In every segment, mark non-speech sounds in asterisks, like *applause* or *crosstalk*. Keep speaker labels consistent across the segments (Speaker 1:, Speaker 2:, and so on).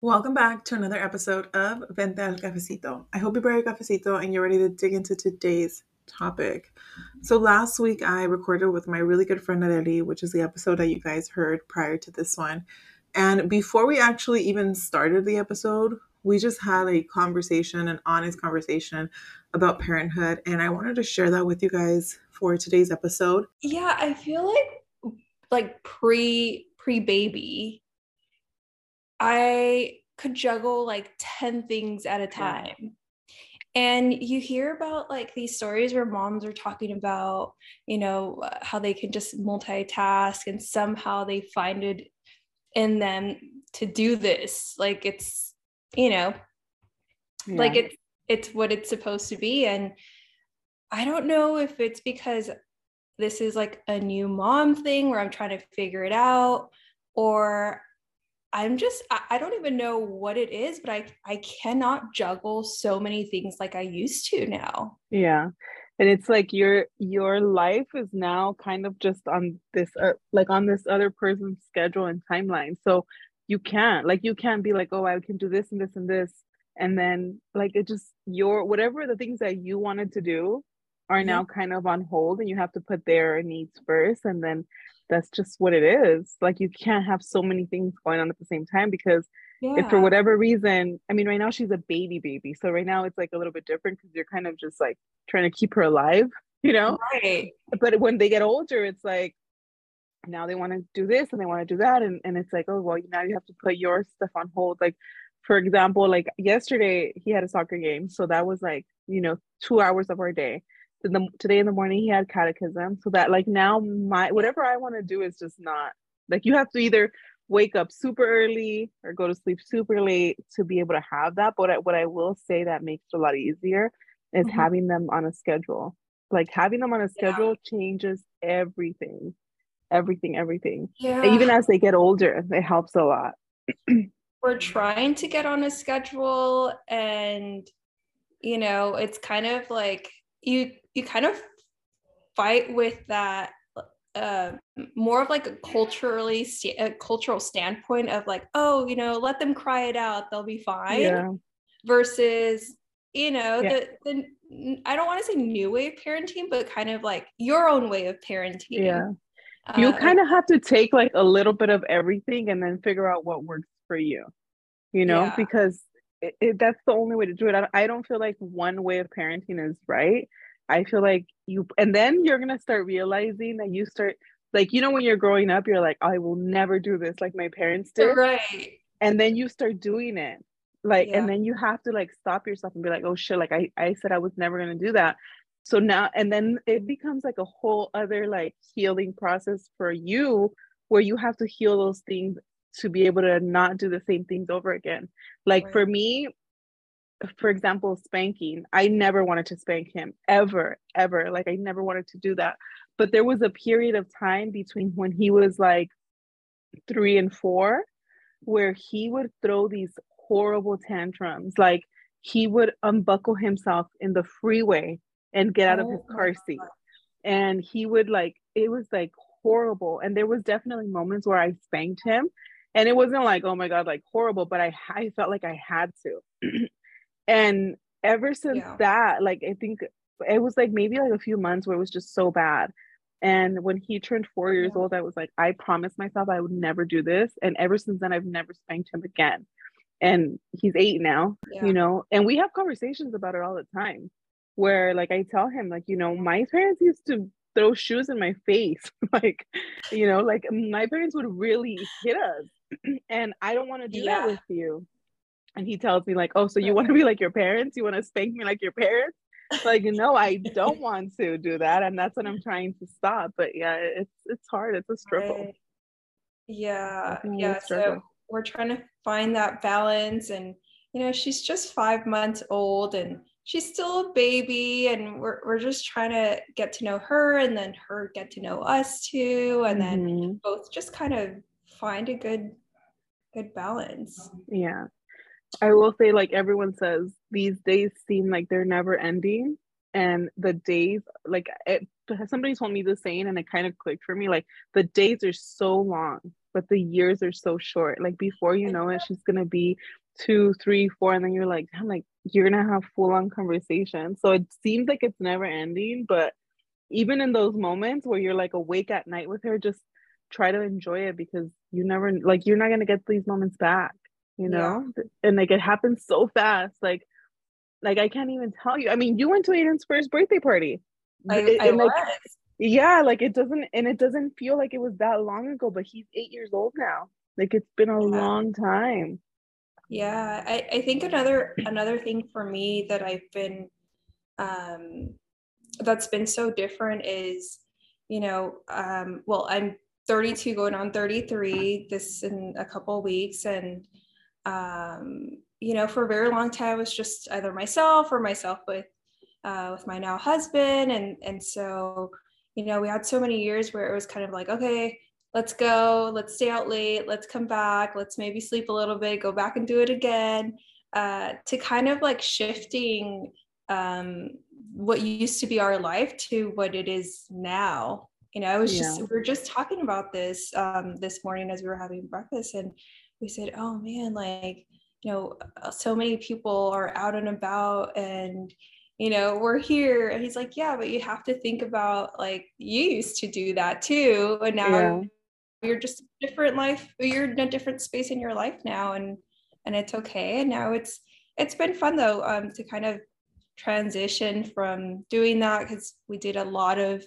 Speaker 1: Welcome back to another episode of Vente al Cafecito. I hope you brought your cafecito and you're ready to dig into today's topic. So, last week I recorded with my really good friend Areli, which is the episode that you guys heard prior to this one. And before we actually even started the episode, we just had a conversation, an honest conversation about parenthood. And I wanted to share that with you guys for today's episode.
Speaker 2: Yeah, I feel like like pre pre baby, I could juggle like 10 things at a time. And you hear about like these stories where moms are talking about, you know, uh, how they can just multitask and somehow they find it in them to do this. Like it's, you know, yeah. like it's it's what it's supposed to be. And I don't know if it's because this is like a new mom thing where I'm trying to figure it out, or I'm just I, don't even know what it is, but I I cannot juggle so many things like I used to now.
Speaker 3: Yeah. And it's like your your life is now kind of just on this uh, like on this other person's schedule and timeline. So you can't like you can't be like, "Oh, I can do this and this and this." And then like it just your whatever the things that you wanted to do are now kind of on hold and you have to put their needs first and then that's just what it is. Like you can't have so many things going on at the same time because yeah. if for whatever reason i mean right now she's a baby baby so right now it's like a little bit different because you're kind of just like trying to keep her alive *laughs* you know?
Speaker 2: Right.
Speaker 3: But when they get older it's like now they want to do this and they want to do that and, and it's like oh well now you have to put your stuff on hold. Like for example like yesterday he had a soccer game so that was like you know two hours of our day in the today in the morning he had catechism so that like now my whatever i want to do is just not like you have to either wake up super early or go to sleep super late to be able to have that but what I, will say that makes it a lot easier is mm-hmm. having them on a schedule like having them on a schedule yeah. changes everything everything everything yeah. even as they get older it helps a lot *clears throat*
Speaker 2: we're trying to get on a schedule and you know it's kind of like you you kind of fight with that uh, more of like a culturally a cultural standpoint of like oh you know let them cry it out they'll be fine yeah. versus you know yeah. the, the i don't want to say new way of parenting but kind of like your own way of parenting
Speaker 3: yeah you uh, kind of have to take like a little bit of everything and then figure out what works for you you know yeah. because it, it, that's the only way to do it I, I don't feel like one way of parenting is right I feel like you, and then you're gonna start realizing that you start like you know when you're growing up, you're like, I will never do this like my parents did,
Speaker 2: right?
Speaker 3: And then you start doing it, like, yeah. and then you have to like stop yourself and be like, oh shit, like I I said I was never gonna do that. So now, and then it becomes like a whole other like healing process for you, where you have to heal those things to be able to not do the same things over again. Like right. for me, for example, spanking. I never wanted to spank him ever, ever. Like I never wanted to do that. But there was a period of time between when he was like three and four where he would throw these horrible tantrums. Like he would unbuckle himself in the freeway and get out oh of his oh car seat. And he would like, it was like horrible. And there was definitely moments where I spanked him. And it wasn't like, oh my God, like horrible, but I, I felt like I had to. *clears throat* and ever since yeah. that like i think it was like maybe like a few months where it was just so bad and when he turned four years yeah. old i was like i promised myself i would never do this and ever since then i've never spanked him again and he's eight now yeah. you know and we have conversations about it all the time where like i tell him like you know my parents used to throw shoes in my face *laughs* like you know like my parents would really hit us *clears throat* and i don't want to do yeah. that with you and he tells me like oh so you want to be like your parents? You want to spank me like your parents? Like no i don't want to do that and that's what i'm trying to stop but yeah it's it's hard it's a struggle. Right.
Speaker 2: yeah yeah so we're trying to find that balance and you know she's just five months old and she's still a baby and we're, we're just trying to get to know her and then her get to know us too and then mm-hmm. both just kind of find a good good balance.
Speaker 3: Yeah I will say, like everyone says, these days seem like they're never ending. And the days, like it, somebody told me the saying, and it kind of clicked for me. Like the days are so long. but the years are so short. Like before you know it, she's gonna be two, three, four, and then you're like, I'm like, you're gonna have full on conversation. So it seems like it's never ending, but even in those moments where you're like awake at night with her, just try to enjoy it because you never like you're not gonna get these moments back, you know? Yeah. And like it happens so fast. Like like I can't even tell you. I mean, you went to Aiden's first birthday party.
Speaker 2: I, it, I like,
Speaker 3: was. Yeah, like it doesn't and it doesn't feel like it was that long ago, but he's eight years old now. Like it's been a yeah. long time.
Speaker 2: Yeah, I, I think another another thing for me that I've been um that's been so different is, you know, um, well, I'm 32 going on 33 this in a couple weeks and um you know for a very long time it was just either myself or myself with uh, with my now husband. And and so you know we had so many years where it was kind of like okay let's go let's stay out late let's come back let's maybe sleep a little bit go back and do it again. Uh, to kind of like shifting um, what used to be our life to what it is now. You know i was just yeah. we are just talking about this um, this morning as we were having breakfast and we said oh man like you know uh, so many people are out and about and you know we're here and he's like yeah but you have to think about like you used to do that too and now yeah. you're just a different life you're in a different space in your life now and and it's okay and now it's it's been fun though um to kind of transition from doing that because we did a lot of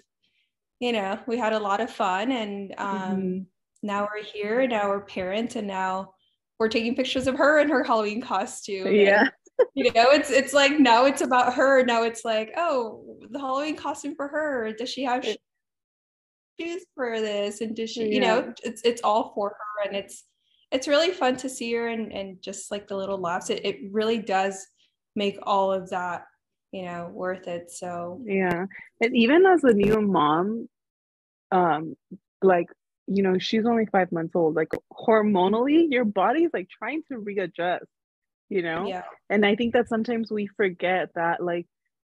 Speaker 2: you know we had a lot of fun and um mm-hmm. Now we're here now we're parents and now we're taking pictures of her in her halloween costume.
Speaker 3: Yeah.
Speaker 2: and, you know it's it's like now it's about her. Now it's like oh the halloween costume for her. Does she have shoes for this? And does she yeah. you know it's it's all for her. And it's it's really fun to see her and and just like the little laughs. It, it really does make all of that you know worth it. So
Speaker 3: yeah. And even as a new mom um like you know she's only five months old like hormonally your body's like trying to readjust you know?
Speaker 2: Yeah.
Speaker 3: And i think that sometimes we forget that like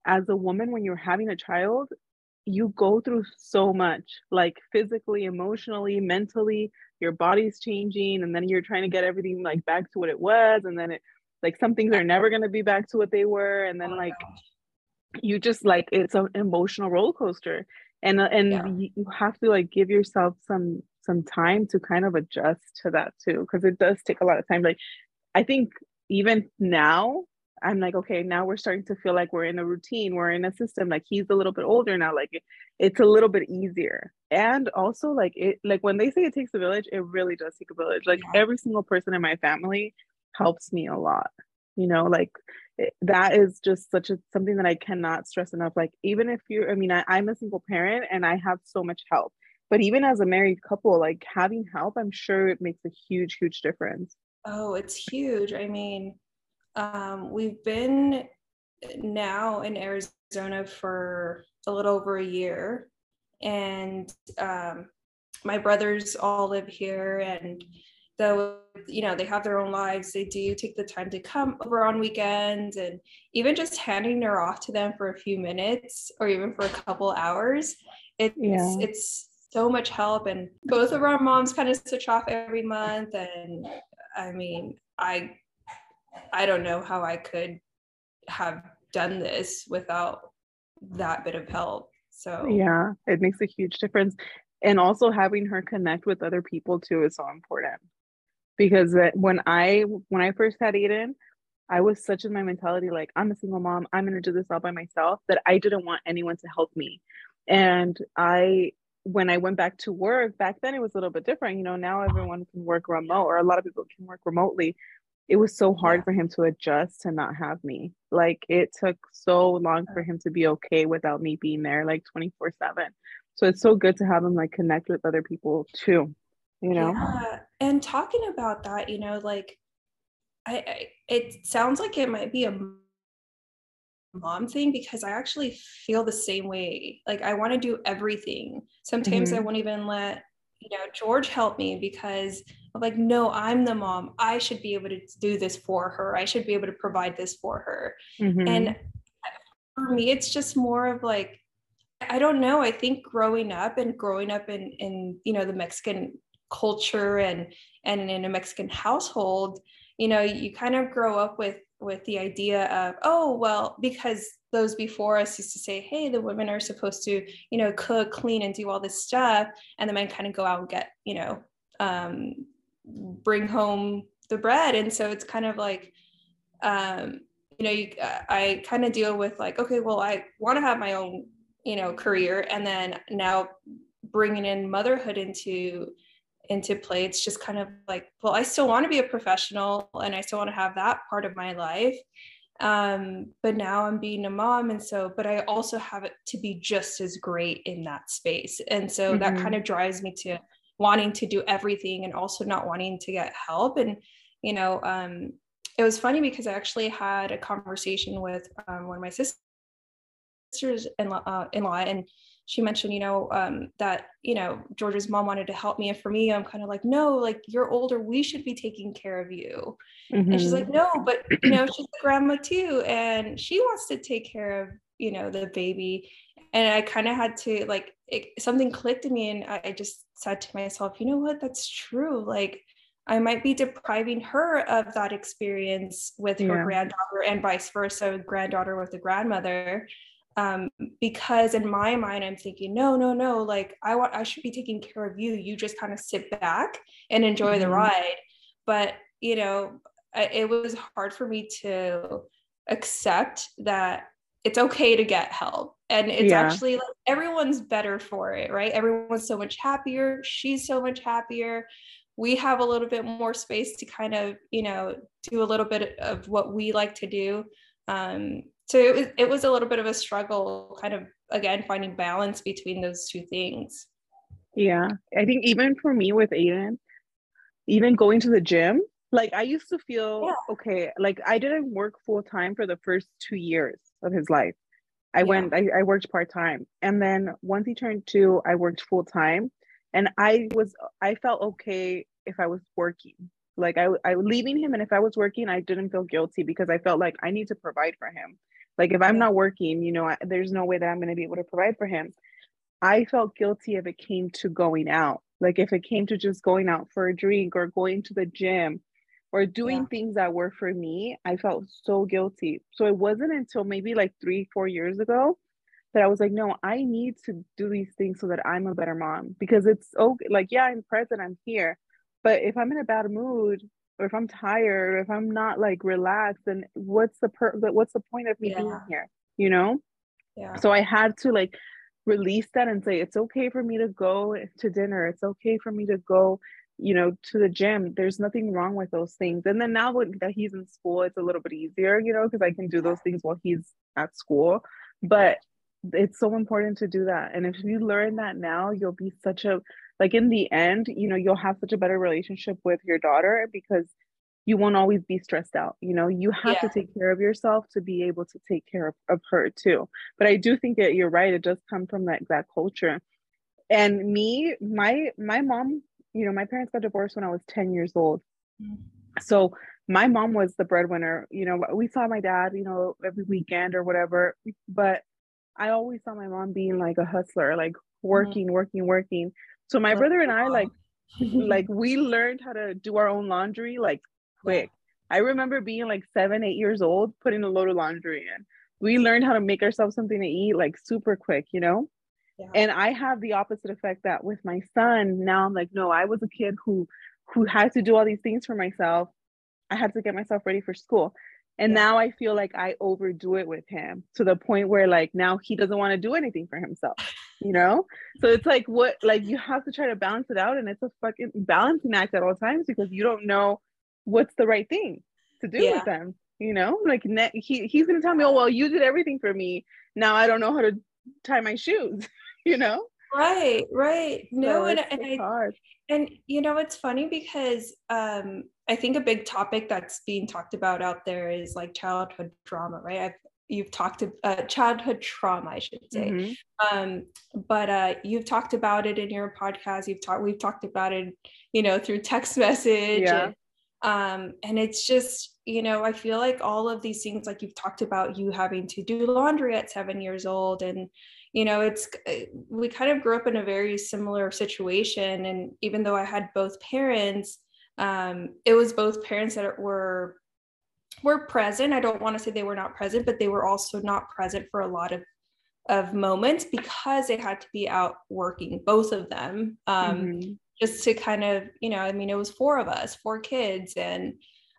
Speaker 3: as a woman when you're having a child you go through so much like physically emotionally mentally your body's changing and then you're trying to get everything like back to what it was and then it like some things are never going to be back to what they were and then oh like you just like it's an emotional roller coaster and uh, and yeah. you have to like give yourself some some time to kind of adjust to that too because it does take a lot of time like i think even now i'm like okay now we're starting to feel like we're in a routine we're in a system like he's a little bit older now like it, it's a little bit easier and also like it like when they say it takes a village it really does take a village like yeah. every single person in my family helps me a lot you know like that is just such a something that i cannot stress enough like even if you're i mean I, i'm a single parent and i have so much help but even as a married couple like having help i'm sure it makes a huge huge difference.
Speaker 2: Oh it's huge. I mean um, we've been now in arizona for a little over a year and um, my brothers all live here and though you know they have their own lives they do take the time to come over on weekends and even just handing her off to them for a few minutes or even for a couple hours it's yeah. it's so much help. And both of our moms kind of switch off every month. And i mean i i don't know how i could have done this without that bit of help. So
Speaker 3: yeah it makes a huge difference. And also having her connect with other people too is so important because when I when I first had Aiden, I was such in my mentality like I'm a single mom, I'm gonna do this all by myself that I didn't want anyone to help me. And I when I went back to work, back then it was a little bit different. You know, now everyone can work remote or a lot of people can work remotely. It was so hard for him to adjust to not have me. Like it took so long for him to be okay without me being there like 24 7. So it's so good to have him like connect with other people too you know
Speaker 2: yeah. and talking about that you know like I, I it sounds like it might be a mom thing because I actually feel the same way. Like I want to do everything. Sometimes mm-hmm. I won't even let you know George help me because I'm like, no, I'm the mom. I should be able to do this for her. I should be able to provide this for her. Mm-hmm. And for me, it's just more of like, I don't know. I think growing up and growing up in in you know the Mexican culture and and in a mexican household you know you kind of grow up with with the idea of oh well because those before us used to say hey the women are supposed to you know cook clean and do all this stuff. And the men kind of go out and get you know um, bring home the bread. And so it's kind of like um, you know you, i kind of deal with like okay well i want to have my own you know career. And then now bringing in motherhood into into play. It's just kind of like well i still want to be a professional and i still want to have that part of my life. Um, but now i'm being a mom and so but i also have it to be just as great in that space. And so mm-hmm. that kind of drives me to wanting to do everything and also not wanting to get help. And you know um, it was funny because i actually had a conversation with um, one of my sisters in, uh, in-law and she mentioned, you know, um, that, you know, George's mom wanted to help me. And for me, I'm kind of like, no, like you're older. We should be taking care of you. Mm-hmm. And she's like, mm-hmm. no, but, you know, she's a grandma too. And she wants to take care of, you know, the baby. And I kind of had to like, it, something clicked in me. And I, I just said to myself, you know what, that's true. Like, I might be depriving her of that experience with her yeah. granddaughter and vice versa, granddaughter with the grandmother um, because in my mind i'm thinking no no no like i want i should be taking care of you. You just kind of sit back and enjoy mm-hmm. the ride. But you know it was hard for me to accept that it's okay to get help. And it's yeah. actually like everyone's better for it right? Everyone's so much happier. She's so much happier. We have a little bit more space to kind of you know do a little bit of what we like to do. Um, so it was it was a little bit of a struggle kind of again finding balance between those two things.
Speaker 3: Yeah. I think even for me with aiden even going to the gym like i used to feel yeah. okay like i didn't work full time for the first two years of his life. I yeah. went I, I worked part-time. And then once he turned two i worked full time and i was i felt okay if i was working. Like I, I leaving him and if i was working i didn't feel guilty because i felt like i need to provide for him like if I'm not working, you know, I, there's no way that I'm going to be able to provide for him. I felt guilty if it came to going out. Like if it came to just going out for a drink or going to the gym or doing yeah. things that were for me, I felt so guilty. So it wasn't until maybe like three, four years ago that I was like, no, I need to do these things so that I'm a better mom because it's okay. Like, yeah, I'm present, I'm here. But if I'm in a bad mood or if I'm tired, or if I'm not like relaxed, then what's the per what's the point of me yeah. being here? You know? Yeah. So I had to like release that and say it's okay for me to go to dinner. It's okay for me to go, you know, to the gym. There's nothing wrong with those things. And then now that he's in school, it's a little bit easier, you know, because I can do those things while he's at school. But it's so important to do that. And if you learn that now, you'll be such a like in the end, you know, you'll have such a better relationship with your daughter because you won't always be stressed out. You know, you have yeah. to take care of yourself to be able to take care of, of her too. But I do think that you're right. It does come from that that culture. And me, my my mom, you know, my parents got divorced when I was 10 years old. Mm-hmm. So my mom was the breadwinner. You know, we saw my dad, you know, every weekend or whatever. But I always saw my mom being like a hustler, like working, mm-hmm. working, working. So my brother and I like like we learned how to do our own laundry like quick. I remember being like seven, eight years old, putting a load of laundry in. We learned how to make ourselves something to eat like super quick, you know? Yeah. And I have the opposite effect that with my son, now I'm like, no, I was a kid who who had to do all these things for myself. I had to get myself ready for school. And yeah. now I feel like I overdo it with him to the point where like now he doesn't want to do anything for himself, you know? So it's like what like you have to try to balance it out and it's a fucking balancing act at all times because you don't know what's the right thing to do yeah. with them, you know? Like ne- he he's going to tell me, "Oh, well, you did everything for me. Now I don't know how to tie my shoes." *laughs* you know?
Speaker 2: Right, right. No, so and, and I, hard. and you know, it's funny because um I think a big topic that's being talked about out there is like childhood trauma, right? I've you've talked to uh, childhood trauma, I should say. Mm-hmm. Um, but uh, you've talked about it in your podcast. You've talked, we've talked about it, you know, through text *laughs* message. Yeah. And, um, and it's just, you know, I feel like all of these things, like you've talked about, you having to do laundry at seven years old, and you know it's we kind of grew up in a very similar situation and even though i had both parents um, it was both parents that were were present i don't want to say they were not present but they were also not present for a lot of of moments because they had to be out working both of them um, mm-hmm. just to kind of you know i mean it was four of us four kids and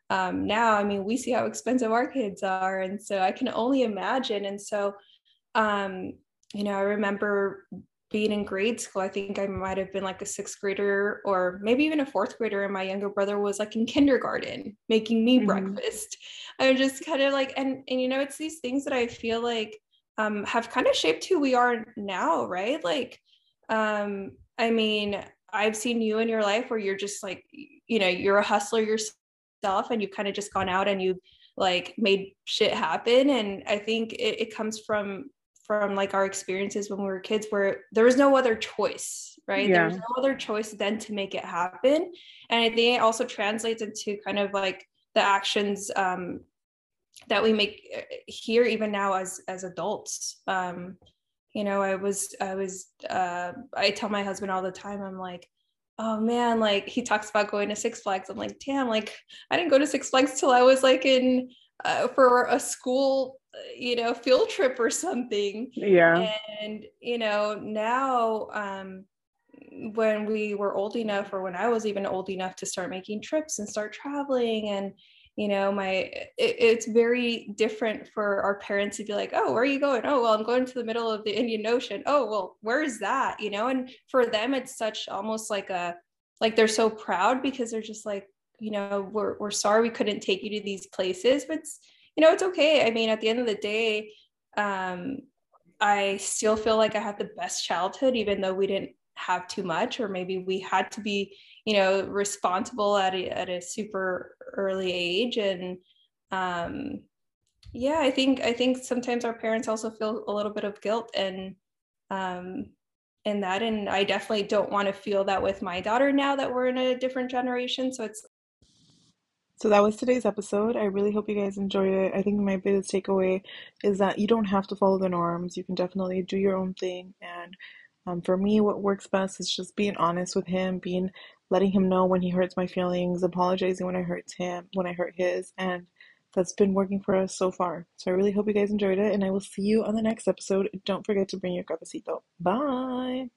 Speaker 2: um, now i mean we see how expensive our kids are and so i can only imagine and so um, you know, I remember being in grade school. I think I might have been like a sixth grader or maybe even a fourth grader. And my younger brother was like in kindergarten making me mm-hmm. breakfast. I was just kind of like, and, and, you know, it's these things that I feel like um, have kind of shaped who we are now, right? Like, um, I mean, I've seen you in your life where you're just like, you know, you're a hustler yourself and you've kind of just gone out and you've like made shit happen. And I think it, it comes from from like our experiences when we were kids where there was no other choice right? Yeah. there was no other choice than to make it happen. And i think it also translates into kind of like the actions um, that we make uh, here even now as as adults. Um, you know i was i was uh, i tell my husband all the time i'm like oh man like he talks about going to six flags. I'm like damn like i didn't go to six flags till i was like in uh, for a school you know field trip or something.
Speaker 3: Yeah.
Speaker 2: And you know now um when we were old enough or when i was even old enough to start making trips and start traveling and you know my it, it's very different for our parents to be like oh where are you going? Oh well i'm going to the middle of the indian ocean. Oh well where's that? you know and for them it's such almost like a like they're so proud because they're just like you know we're, we're sorry we couldn't take you to these places but you know, it's okay. I mean, at the end of the day, um, I still feel like I had the best childhood, even though we didn't have too much, or maybe we had to be, you know, responsible at a, at a super early age. And um, yeah, I think I think sometimes our parents also feel a little bit of guilt and um, in that, and I definitely don't want to feel that with my daughter now that we're in a different generation. So it's
Speaker 1: so that was today's episode. I really hope you guys enjoyed it. I think my biggest takeaway is that you don't have to follow the norms. You can definitely do your own thing. And um, for me, what works best is just being honest with him, being letting him know when he hurts my feelings, apologizing when I hurt him, when I hurt his, and that's been working for us so far. So I really hope you guys enjoyed it, and I will see you on the next episode. Don't forget to bring your cafecito. Bye.